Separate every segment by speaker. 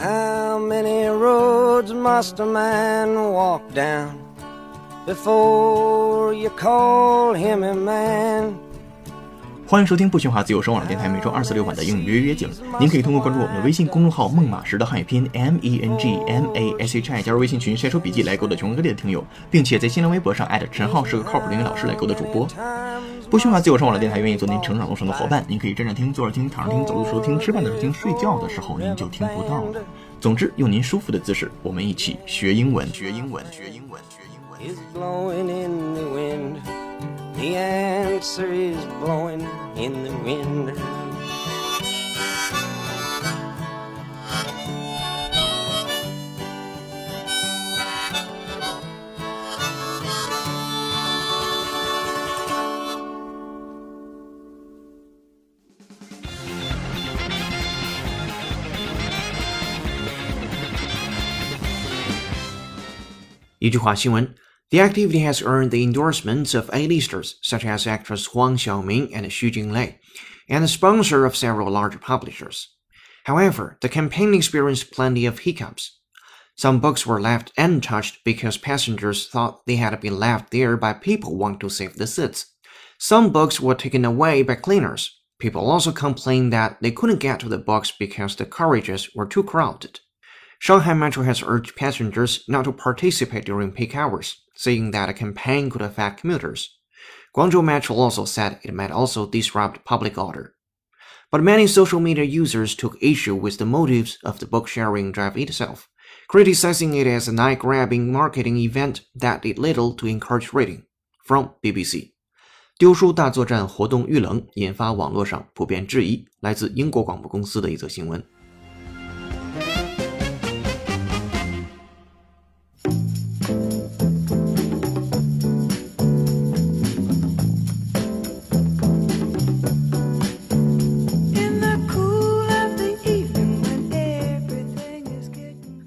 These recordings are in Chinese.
Speaker 1: How many roads must a man walk down before you call him a man?
Speaker 2: 欢迎收听不喧哗自由声网络电台每周二四六晚的英语约约景。您可以通过关注我们的微信公众号“孟马时”的汉语拼音 M E N G M A S H I 加入微信群晒出笔记来勾搭全国各地的听友，并且在新浪微博上艾特陈浩是个靠谱的英语老师来勾搭主播。不需要自由上网的电台愿意做您成长路上的伙伴，您可以站着听、坐着听、躺着听、走路时候听、吃饭的时候听、睡觉的时候您就听不到了。总之，用您舒服的姿势，我们一起学英文，学英文，学英文，学英文。
Speaker 1: Is blowing in the wind. The answer is blowing in the wind.
Speaker 3: 一句话新闻: The activity has earned the endorsements of A-listers such as actress Huang Xiaoming and Xu Jinglei, and the sponsor of several large publishers. However, the campaign experienced plenty of hiccups. Some books were left untouched because passengers thought they had been left there by people wanting to save the seats. Some books were taken away by cleaners. People also complained that they couldn't get to the books because the carriages were too crowded. Shanghai Metro has urged passengers not to participate during peak hours, saying that a campaign could affect commuters. Guangzhou Metro also said it might also disrupt public order. But many social media users took issue with the motives of the book sharing drive itself, criticizing it as an eye grabbing marketing event that did little to encourage reading. From BBC. 丢书大作战活动遇冷，引发网络上普遍质疑。来自英国广播公司的一则新闻。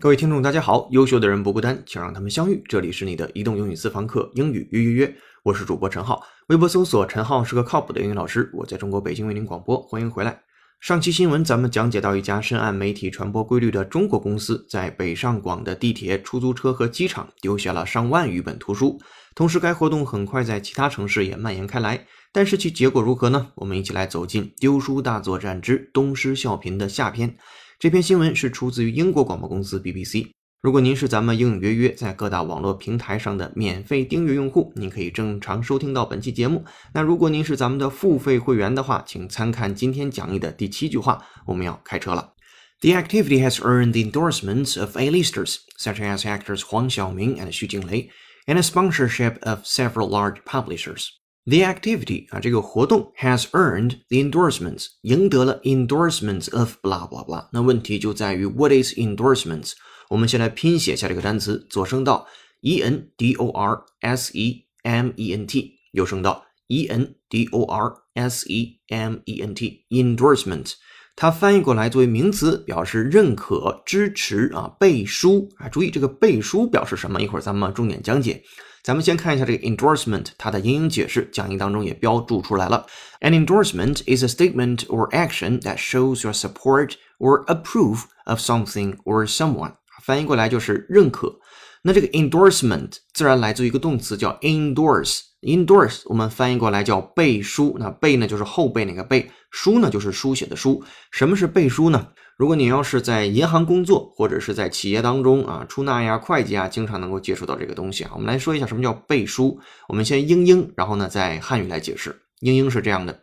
Speaker 3: 各位听众，大家好！优秀的人不孤单，请让他们相遇。这里是你的移动英语私房课英语约约约，我是主播陈浩。微博搜索“陈浩是个靠谱的英语老师”，我在中国北京为您广播，欢迎回来。上期新闻咱们讲解到一家深谙媒体传播规律的中国公司，在北上广的地铁、出租车和机场丢下了上万余本图书，同时该活动很快在其他城市也蔓延开来。但是其结果如何呢？我们一起来走进《丢书大作战之东施效颦》的下篇。这篇新闻是出自于英国广播公司 BBC。如果您是咱们英语约约在各大网络平台上的免费订阅用户，您可以正常收听到本期节目。那如果您是咱们的付费会员的话，请参看今天讲义的第七句话。我们要开车了。The activity has earned the endorsements of A-listers such as actors Huang Xiaoming and Xu Jinglei, and a sponsorship of several large publishers. The activity 啊，这个活动 has earned the endorsements，赢得了 endorsements of blah blah blah。那问题就在于 what is endorsements？我们先来拼写下这个单词，左声道 e n d o r s e m e n t，右声道 e n d o r s e m e n t，endorsement。它翻译过来作为名词，表示认可、支持啊、背书啊。注意这个背书表示什么？一会儿咱们重点讲解。咱们先看一下这个 endorsement，它的英英解释，讲义当中也标注出来了。An endorsement is a statement or action that shows your support or approve of something or someone。翻译过来就是认可。那这个 endorsement 自然来自于一个动词叫 endorse。endorse 我们翻译过来叫背书，那背呢就是后背那个背，书呢就是书写的书。什么是背书呢？如果你要是在银行工作，或者是在企业当中啊，出纳呀、会计啊，经常能够接触到这个东西啊。我们来说一下什么叫背书。我们先英英，然后呢再汉语来解释。英英是这样的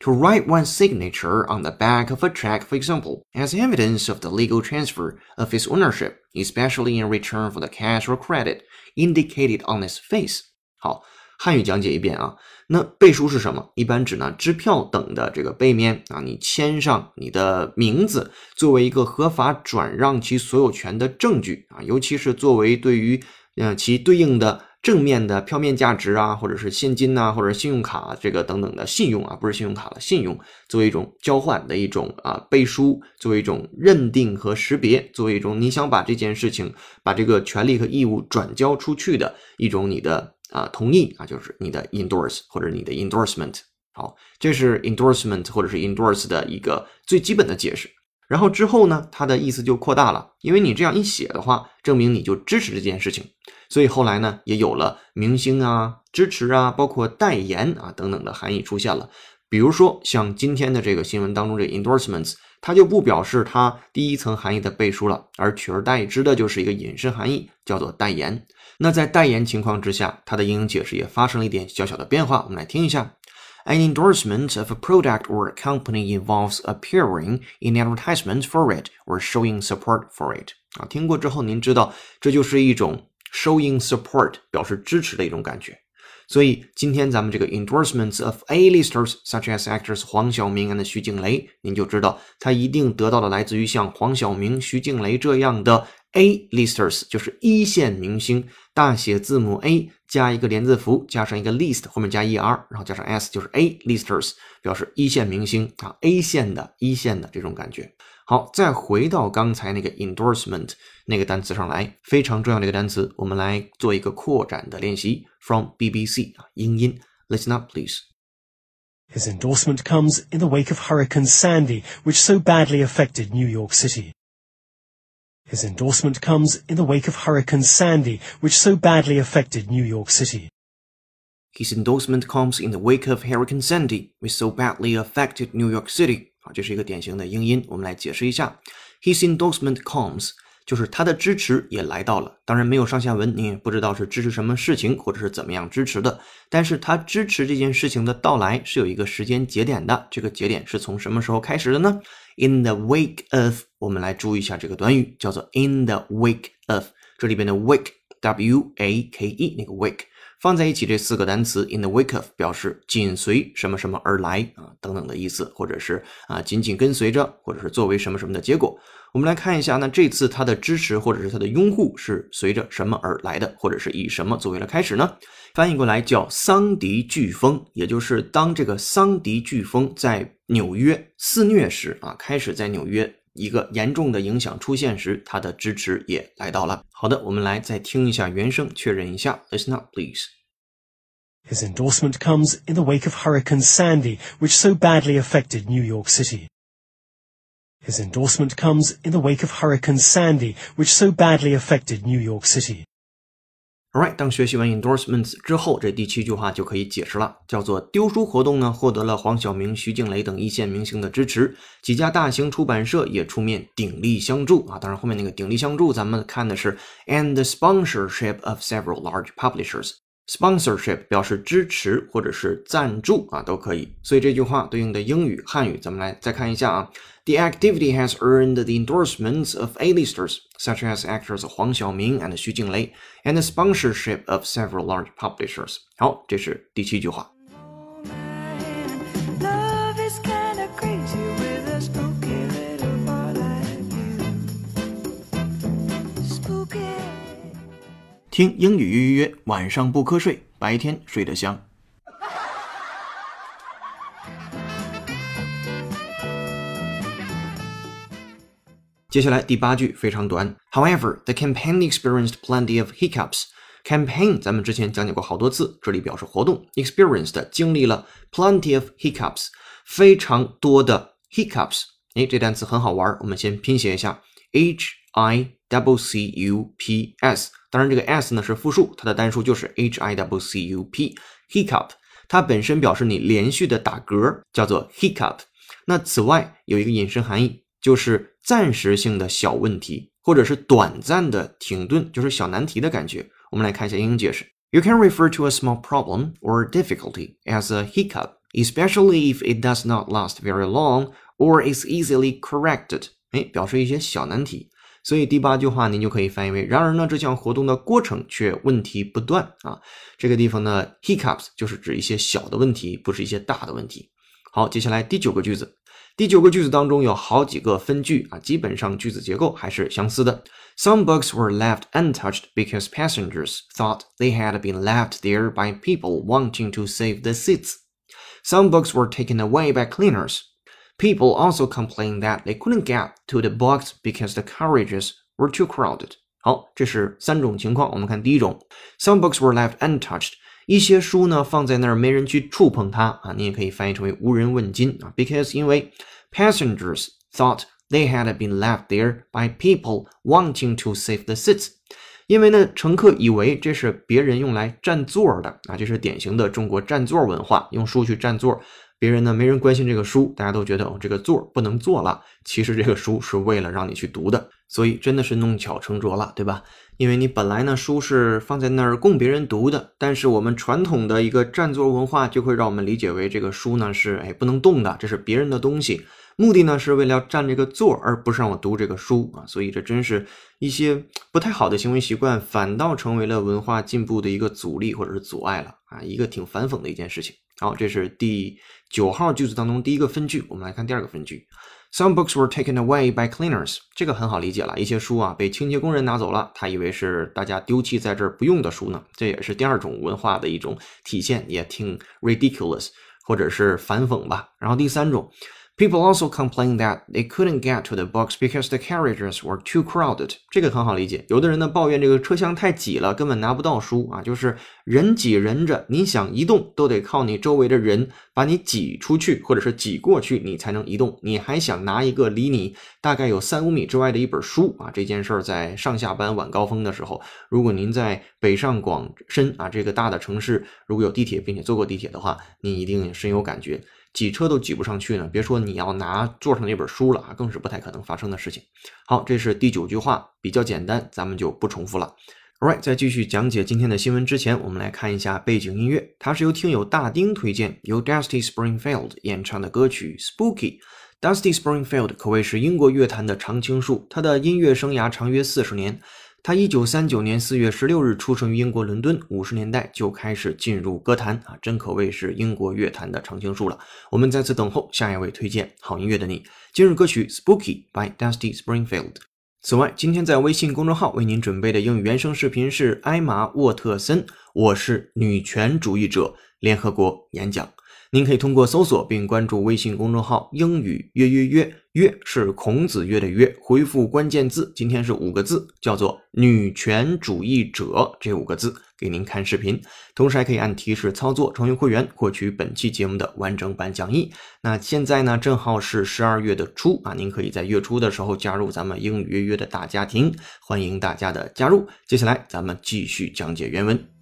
Speaker 3: ：To write one's signature on the back of a check, for example, as evidence of the legal transfer of his ownership, especially in return for the cash or credit indicated on his face。好。汉语讲解一遍啊，那背书是什么？一般指呢支票等的这个背面啊，你签上你的名字，作为一个合法转让其所有权的证据啊，尤其是作为对于呃其对应的正面的票面价值啊，或者是现金呐、或者信用卡这个等等的信用啊，不是信用卡了，信用作为一种交换的一种啊背书，作为一种认定和识别，作为一种你想把这件事情把这个权利和义务转交出去的一种你的。啊，同意啊，就是你的 endorse 或者你的 endorsement。好，这是 endorsement 或者是 endorse 的一个最基本的解释。然后之后呢，它的意思就扩大了，因为你这样一写的话，证明你就支持这件事情。所以后来呢，也有了明星啊、支持啊、包括代言啊等等的含义出现了。比如说像今天的这个新闻当中这 endorsements，它就不表示它第一层含义的背书了，而取而代之的就是一个引申含义，叫做代言。那在代言情况之下，它的英英解释也发生了一点小小的变化，我们来听一下。An endorsement of a product or a company involves appearing in advertisements for it or showing support for it。啊，听过之后您知道，这就是一种 showing support 表示支持的一种感觉。所以今天咱们这个 endorsements of A-listers such as actors 黄晓明 and 徐静蕾，您就知道他一定得到了来自于像黄晓明、徐静蕾这样的 A-listers，就是一线明星，大写字母 A 加一个连字符，加上一个 list 后面加 er，然后加上 s 就是 A-listers，表示一线明星啊，A 线的一线的这种感觉。好，再回到刚才那个 endorsement 那个单词上来，非常重要的一个单词，我们来做一个扩展的练习。From BBC 啊，英音，Listen up, please.
Speaker 4: His endorsement comes in the wake of Hurricane Sandy, which so badly affected New York City. His endorsement comes in the wake of Hurricane Sandy, which so badly affected New York City.
Speaker 3: His endorsement comes in the wake of Hurricane Sandy, which so badly affected New York City. 啊，这是一个典型的英音，我们来解释一下。His endorsement comes， 就是他的支持也来到了。当然没有上下文，你也不知道是支持什么事情，或者是怎么样支持的。但是他支持这件事情的到来是有一个时间节点的。这个节点是从什么时候开始的呢？In the wake of，我们来注意一下这个短语，叫做 in the wake of。这里边的 wake，w a k e，那个 wake。放在一起这四个单词 in the wake of 表示紧随什么什么而来啊等等的意思，或者是啊紧紧跟随着，或者是作为什么什么的结果。我们来看一下，那这次它的支持或者是它的拥护是随着什么而来的，或者是以什么作为了开始呢？翻译过来叫桑迪飓风，也就是当这个桑迪飓风在纽约肆虐时啊，开始在纽约一个严重的影响出现时，它的支持也来到了。好的，我们来再听一下原声，确认一下。Listen up, please.
Speaker 4: His endorsement comes in the wake of Hurricane Sandy, which so badly affected New York City. His endorsement comes in the wake of Hurricane Sandy, which so badly affected New York City.
Speaker 3: All right，当学习完 endorsements 之后，这第七句话就可以解释了，叫做丢书活动呢获得了黄晓明、徐静蕾等一线明星的支持，几家大型出版社也出面鼎力相助啊。当然后面那个鼎力相助，咱们看的是 and sponsorship of several large publishers。Sponsorship 表示支持或者是赞助啊，都可以。所以这句话对应的英语、汉语，咱们来再看一下啊。The activity has earned the endorsements of A-listers such as actors 黄晓明 and 徐静蕾，and the sponsorship of several large publishers。好，这是第七句话。
Speaker 5: Love is kinda crazy with a spooky little boy like you. Spooky.
Speaker 2: 听英语约约约，晚上不瞌睡，白天睡得香。
Speaker 3: 接下来第八句非常短。However, the campaign experienced plenty of hiccups. Campaign 咱们之前讲解过好多次，这里表示活动。Experienced 经历了 plenty of hiccups，非常多的 hiccups。哎，这单词很好玩，我们先拼写一下 h i w c u p s。当然，这个 s 呢是复数，它的单数就是 h i w c u p。hiccup 它本身表示你连续的打嗝，叫做 hiccup。那此外有一个引申含义。就是暂时性的小问题，或者是短暂的停顿，就是小难题的感觉。我们来看一下英语解释：You can refer to a small problem or difficulty as a hiccup, especially if it does not last very long or is easily corrected。哎，表示一些小难题。所以第八句话您就可以翻译为：然而呢，这项活动的过程却问题不断啊。这个地方呢，hiccups 就是指一些小的问题，不是一些大的问题。好，接下来第九个句子。第九个句子当中有好几个分句啊，基本上句子结构还是相似的。Some books were left untouched because passengers thought they had been left there by people wanting to save the seats. Some books were taken away by cleaners. People also complained that they couldn't get to the books because the carriages were too crowded. 好，这是三种情况。我们看第一种，Some books were left untouched. 一些书呢放在那儿没人去触碰它啊，你也可以翻译成为无人问津啊。Because 因为 passengers thought they had been left there by people wanting to save the seats。因为呢，乘客以为这是别人用来占座的啊，这是典型的中国占座文化，用书去占座。别人呢没人关心这个书，大家都觉得哦这个座不能坐了。其实这个书是为了让你去读的，所以真的是弄巧成拙了，对吧？因为你本来呢书是放在那儿供别人读的，但是我们传统的一个占座文化就会让我们理解为这个书呢是哎不能动的，这是别人的东西。目的呢是为了要占这个座，而不是让我读这个书啊，所以这真是一些不太好的行为习惯，反倒成为了文化进步的一个阻力或者是阻碍了啊，一个挺反讽的一件事情。好，这是第九号句子当中第一个分句，我们来看第二个分句。Some books were taken away by cleaners，这个很好理解了，一些书啊被清洁工人拿走了，他以为是大家丢弃在这儿不用的书呢，这也是第二种文化的一种体现，也挺 ridiculous 或者是反讽吧。然后第三种。People also complain that they couldn't get to the books because the carriages were too crowded。这个很好理解，有的人呢抱怨这个车厢太挤了，根本拿不到书啊，就是人挤人着，你想移动都得靠你周围的人把你挤出去，或者是挤过去，你才能移动。你还想拿一个离你大概有三五米之外的一本书啊？这件事儿在上下班晚高峰的时候，如果您在北上广深啊这个大的城市，如果有地铁并且坐过地铁的话，你一定深有感觉。挤车都挤不上去呢，别说你要拿座上那本书了啊，更是不太可能发生的事情。好，这是第九句话，比较简单，咱们就不重复了。All right，在继续讲解今天的新闻之前，我们来看一下背景音乐，它是由听友大丁推荐，由 Dusty Springfield 演唱的歌曲 Spooky。Dusty Springfield 可谓是英国乐坛的常青树，他的音乐生涯长约四十年。他一九三九年四月十六日出生于英国伦敦，五十年代就开始进入歌坛啊，真可谓是英国乐坛的常青树了。我们在此等候下一位推荐好音乐的你。今日歌曲《Spooky》by Dusty Springfield。此外，今天在微信公众号为您准备的英语原声视频是艾玛沃特森，我是女权主义者联合国演讲。您可以通过搜索并关注微信公众号“英语约约约”，约是孔子约的约，回复关键字，今天是五个字，叫做“女权主义者”这五个字，给您看视频，同时还可以按提示操作成为会员，获取本期节目的完整版讲义。那现在呢，正好是十二月的初啊，您可以在月初的时候加入咱们英语约约的大家庭，欢迎大家的加入。接下来咱们继续讲解原文。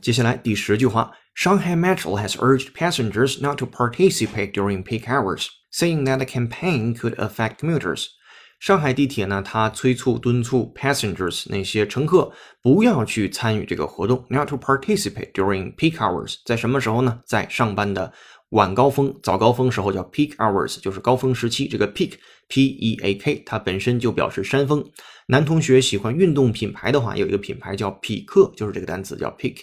Speaker 3: 接下来第十句话，Shanghai Metro has urged passengers not to participate during peak hours, saying that the campaign could affect commuters. 上海地铁呢，它催促敦促 passengers 那些乘客不要去参与这个活动，not to participate during peak hours。在什么时候呢？在上班的晚高峰、早高峰时候叫 peak hours，就是高峰时期。这个 peak p e a k 它本身就表示山峰。男同学喜欢运动品牌的话，有一个品牌叫匹克，就是这个单词叫 peak。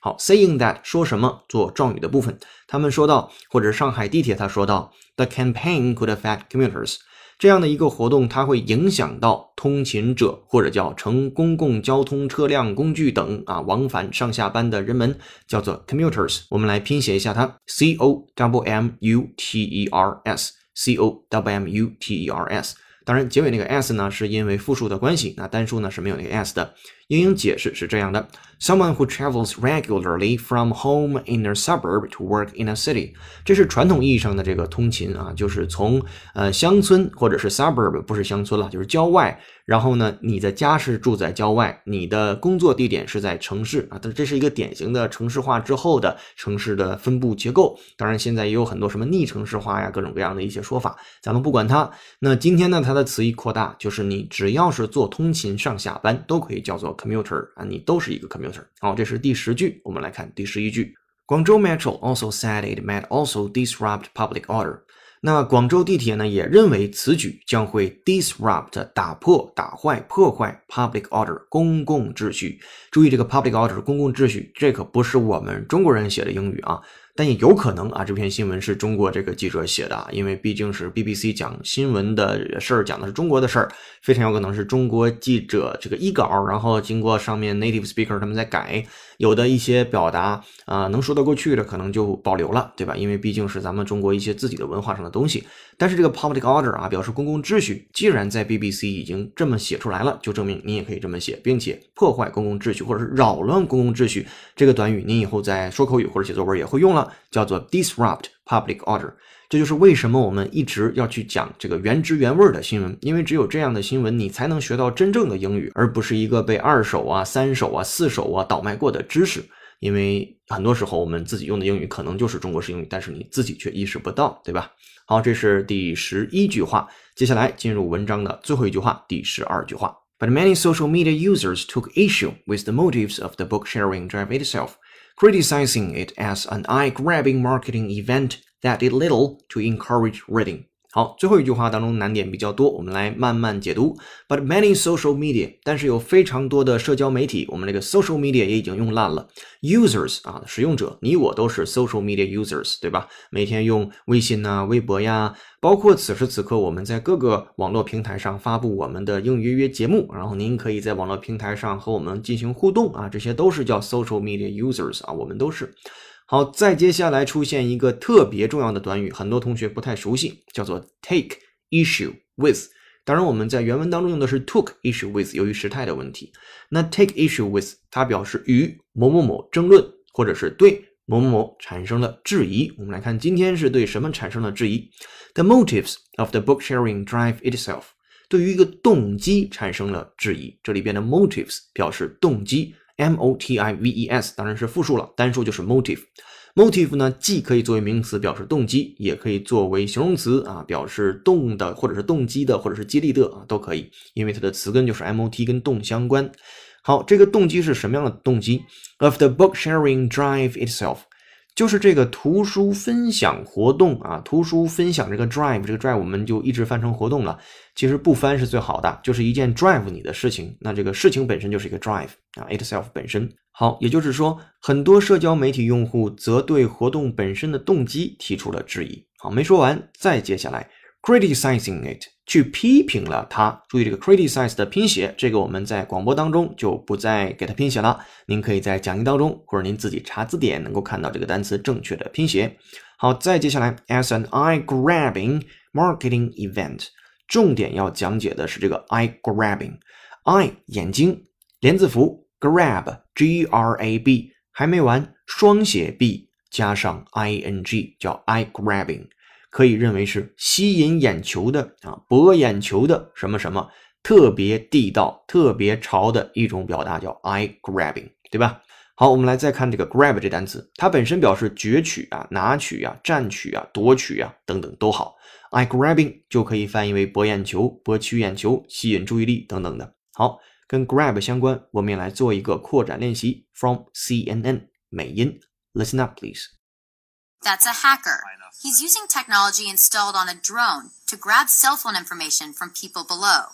Speaker 3: 好，saying that 说什么做状语的部分，他们说到，或者上海地铁他说到，the campaign could affect commuters。这样的一个活动，它会影响到通勤者或者叫乘公共交通车辆工具等啊往返上下班的人们，叫做 commuters。我们来拼写一下它，c o w m u t e r s，c o w m u t e r s。当然，结尾那个 s 呢，是因为复数的关系，那单数呢是没有那个 s 的。英英解释是这样的：Someone who travels regularly from home in a suburb to work in a city，这是传统意义上的这个通勤啊，就是从呃乡村或者是 suburb，不是乡村了，就是郊外。然后呢，你的家是住在郊外，你的工作地点是在城市啊。但这是一个典型的城市化之后的城市的分布结构。当然，现在也有很多什么逆城市化呀，各种各样的一些说法，咱们不管它。那今天呢，它的词义扩大，就是你只要是做通勤上下班，都可以叫做 commuter 啊，你都是一个 commuter。好，这是第十句，我们来看第十一句。广州 Metro also said it might also disrupt public order。那广州地铁呢，也认为此举将会 disrupt 打破、打坏、破坏 public order 公共秩序。注意这个 public order 公共秩序，这可不是我们中国人写的英语啊。但也有可能啊，这篇新闻是中国这个记者写的，因为毕竟是 BBC 讲新闻的事儿，讲的是中国的事儿，非常有可能是中国记者这个一稿，然后经过上面 native speaker 他们在改，有的一些表达啊能说得过去的，可能就保留了，对吧？因为毕竟是咱们中国一些自己的文化上的东西。但是这个 public order 啊，表示公共秩序，既然在 BBC 已经这么写出来了，就证明你也可以这么写，并且破坏公共秩序或者是扰乱公共秩序这个短语，你以后在说口语或者写作文也会用了，叫做 disrupt public order。这就是为什么我们一直要去讲这个原汁原味的新闻，因为只有这样的新闻，你才能学到真正的英语，而不是一个被二手啊、三手啊、四手啊倒卖过的知识。因为很多时候我们自己用的英语可能就是中国式英语，但是你自己却意识不到，对吧？好，这是第十一句话。接下来进入文章的最后一句话，第十二句话。But many social media users took issue with the motives of the book sharing drive itself, criticizing it as an eye-grabbing marketing event that did little to encourage reading. 好，最后一句话当中难点比较多，我们来慢慢解读。But many social media，但是有非常多的社交媒体，我们这个 social media 也已经用烂了。Users 啊，使用者，你我都是 social media users，对吧？每天用微信呐、微博呀，包括此时此刻我们在各个网络平台上发布我们的英语约约节目，然后您可以在网络平台上和我们进行互动啊，这些都是叫 social media users 啊，我们都是。好，再接下来出现一个特别重要的短语，很多同学不太熟悉，叫做 take issue with。当然，我们在原文当中用的是 took issue with，由于时态的问题。那 take issue with 它表示与某某某争论，或者是对某某某产生了质疑。我们来看今天是对什么产生了质疑？The motives of the book sharing drive itself，对于一个动机产生了质疑。这里边的 motives 表示动机。M O T I V E S 当然是复数了，单数就是 motive。motive 呢，既可以作为名词表示动机，也可以作为形容词啊，表示动的或者是动机的或者是激励的啊，都可以，因为它的词根就是 M O T 跟动相关。好，这个动机是什么样的动机？Of the book sharing drive itself，就是这个图书分享活动啊，图书分享这个 drive，这个 drive 我们就一直翻成活动了。其实不翻是最好的，就是一件 drive 你的事情，那这个事情本身就是一个 drive 啊，itself 本身。好，也就是说，很多社交媒体用户则对活动本身的动机提出了质疑。好，没说完，再接下来 criticizing it 去批评了它。注意这个 criticize 的拼写，这个我们在广播当中就不再给它拼写了。您可以在讲义当中或者您自己查字典能够看到这个单词正确的拼写。好，再接下来 as an eye-grabbing marketing event。重点要讲解的是这个 eye grabbing，eye 眼睛，连字符 grab g r a b 还没完，双写 b 加上 i n g 叫 eye grabbing，可以认为是吸引眼球的啊，博眼球的什么什么，特别地道、特别潮的一种表达叫 eye grabbing，对吧？好，我们来再看这个 grab 这单词，它本身表示攫取啊、拿取啊、占取啊、夺取啊等等都好。I grabbing 就可以翻译为博眼球、博取眼球、吸引注意力等等的。好，跟 grab 相关，我们也来做一个扩展练习。From CNN 美音，Listen up, please.
Speaker 6: That's a hacker. He's using technology installed on a drone to grab cell phone information from people below.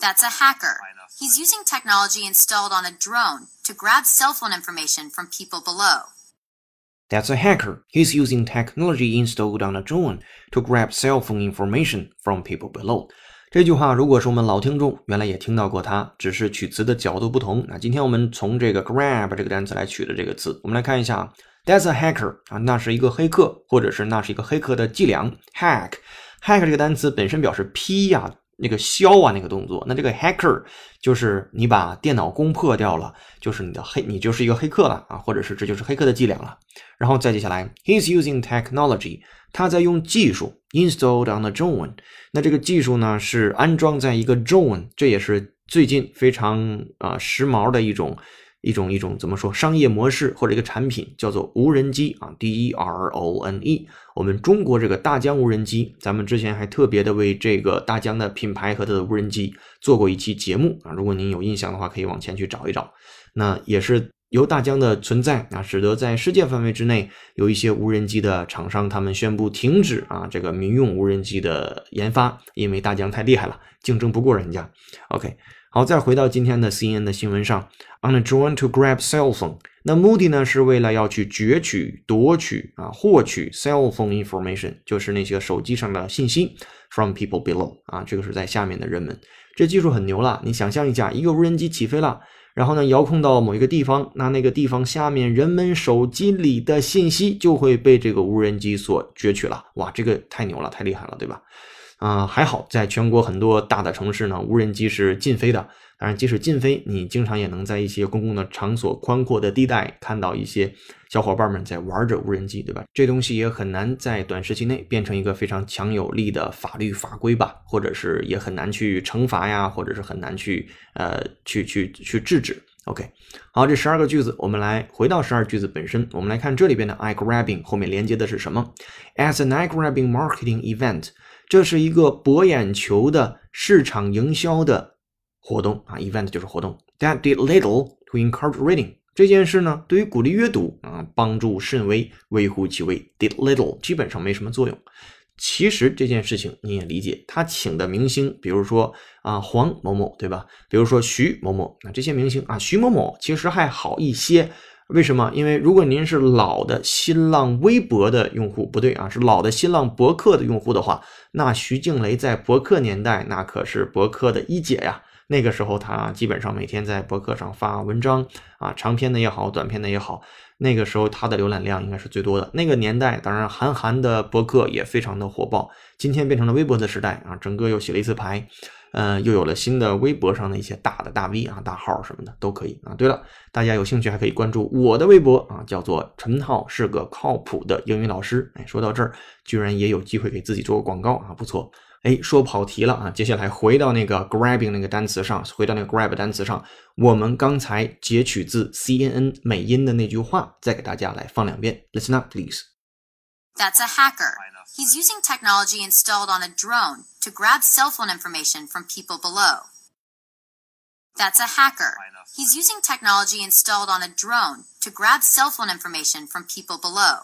Speaker 6: That's a hacker. He's using technology installed on a drone to grab cell phone information from people below.
Speaker 3: That's a hacker. He's using technology installed on a drone to grab cell phone information from people below. 这句话如果是我们老听众，原来也听到过它，只是取词的角度不同。那今天我们从这个 grab 这个单词来取的这个词，我们来看一下啊，That's a hacker 啊，那是一个黑客，或者是那是一个黑客的伎俩。Hack，hack 这个单词本身表示劈呀、 那个削啊那个动作。那这个 hacker 就是你把电脑攻破掉了，就是你的黑，你就是一个黑客了啊，或者是这就是黑客的伎俩了。然后再接下来，He's using technology，他在用技术 installed on a drone。那这个技术呢是安装在一个 drone，这也是最近非常啊时髦的一种一种一种怎么说商业模式或者一个产品，叫做无人机啊，D E R O N E。我们中国这个大疆无人机，咱们之前还特别的为这个大疆的品牌和它的无人机做过一期节目啊，如果您有印象的话，可以往前去找一找。那也是。由大疆的存在啊，使得在世界范围之内有一些无人机的厂商，他们宣布停止啊这个民用无人机的研发，因为大疆太厉害了，竞争不过人家。OK，好，再回到今天的 CNN 的新闻上，on a drone to grab cell phone，那目的呢是为了要去攫取、夺取啊获取 cell phone information，就是那些手机上的信息 from people below 啊，这个是在下面的人们，这技术很牛了。你想象一下，一个无人机起飞了。然后呢遥控到某一个地方，那那个地方下面人们手机里的信息就会被这个无人机所攫取了。哇，这个太牛了，太厉害了，对吧？啊、还好，在全国很多大的城市呢，无人机是禁飞的。当然，即使禁飞，你经常也能在一些公共的场所、宽阔的地带看到一些小伙伴们在玩着无人机，对吧？这东西也很难在短时期内变成一个非常强有力的法律法规吧，或者是也很难去惩罚呀，或者是很难去呃去去去制止。OK，好，这十二个句子，我们来回到十二句子本身，我们来看这里边的 eye grabbing 后面连接的是什么？As an eye grabbing marketing event，这是一个博眼球的市场营销的活动啊，event 就是活动。That did little to encourage reading。这件事呢，对于鼓励阅读啊，帮助甚微，微乎其微。Did little 基本上没什么作用。其实这件事情你也理解，他请的明星，比如说啊黄某某，对吧？比如说徐某某，那这些明星啊，徐某某其实还好一些。为什么？因为如果您是老的新浪微博的用户，不对啊，是老的新浪博客的用户的话，那徐静蕾在博客年代那可是博客的一姐呀。那个时候，她基本上每天在博客上发文章啊，长篇的也好，短篇的也好。那个时候她的浏览量应该是最多的。那个年代，当然韩寒的博客也非常的火爆。今天变成了微博的时代啊，整个又洗了一次牌，呃，又有了新的微博上的一些大的大 V 啊、大号什么的都可以啊。对了，大家有兴趣还可以关注我的微博啊，叫做陈浩，是个靠谱的英语老师。哎，说到这儿，居然也有机会给自己做个广告啊，不错。哎，说跑题了啊！接下来回到那个 grabbing 那个单词上，回到那个 grab 单词上，我们刚才截取自 CNN 美音的那句话，再给大家来放两遍。Listen up, please.
Speaker 6: That's a hacker. He's using technology installed on a drone to grab cell phone information from people below. That's a hacker. He's using technology installed on a drone to grab cell phone information from people below.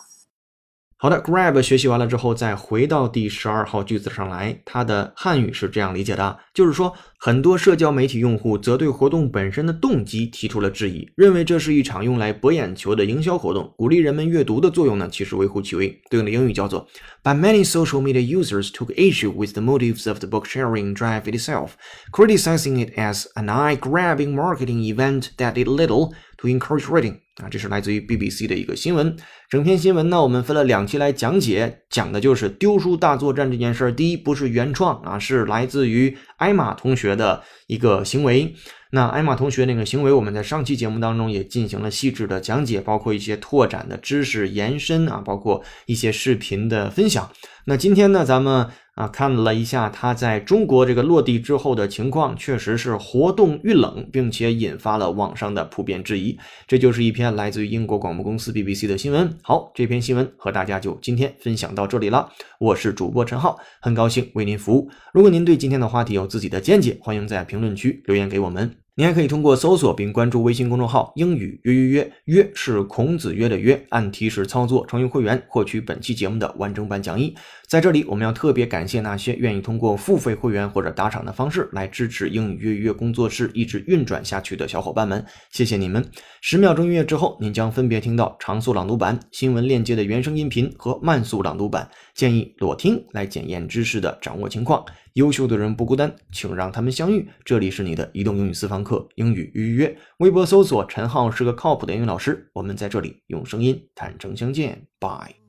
Speaker 3: 好的，grab 学习完了之后，再回到第十二号句子上来，它的汉语是这样理解的，就是说，很多社交媒体用户则对活动本身的动机提出了质疑，认为这是一场用来博眼球的营销活动，鼓励人们阅读的作用呢，其实微乎其微。对应的英语叫做，But many social media users took issue with the motives of the book sharing drive itself, criticizing it as an eye-grabbing marketing event that did little to encourage reading. 啊，这是来自于 BBC 的一个新闻。整篇新闻呢，我们分了两期来讲解，讲的就是丢书大作战这件事儿。第一，不是原创啊，是来自于艾玛同学的一个行为。那艾玛同学那个行为，我们在上期节目当中也进行了细致的讲解，包括一些拓展的知识延伸啊，包括一些视频的分享。那今天呢，咱们啊看了一下他在中国这个落地之后的情况，确实是活动遇冷，并且引发了网上的普遍质疑。这就是一篇来自于英国广播公司 BBC 的新闻。好，这篇新闻和大家就今天分享到这里了。我是主播陈浩，很高兴为您服务。如果您对今天的话题有自己的见解，欢迎在评论区留言给我们。您还可以通过搜索并关注微信公众号“英语约约约”，约是孔子约的约，按提示操作成为会员，获取本期节目的完整版讲义。在这里，我们要特别感谢那些愿意通过付费会员或者打赏的方式来支持英语约约工作室一直运转下去的小伙伴们，谢谢你们！十秒钟音乐之后，您将分别听到长速朗读版、新闻链接的原声音频和慢速朗读版，建议裸听来检验知识的掌握情况。优秀的人不孤单，请让他们相遇。这里是你的移动英语私房课，英语预约。微博搜索“陈浩是个靠谱的英语老师”，我们在这里用声音坦诚相见。Bye。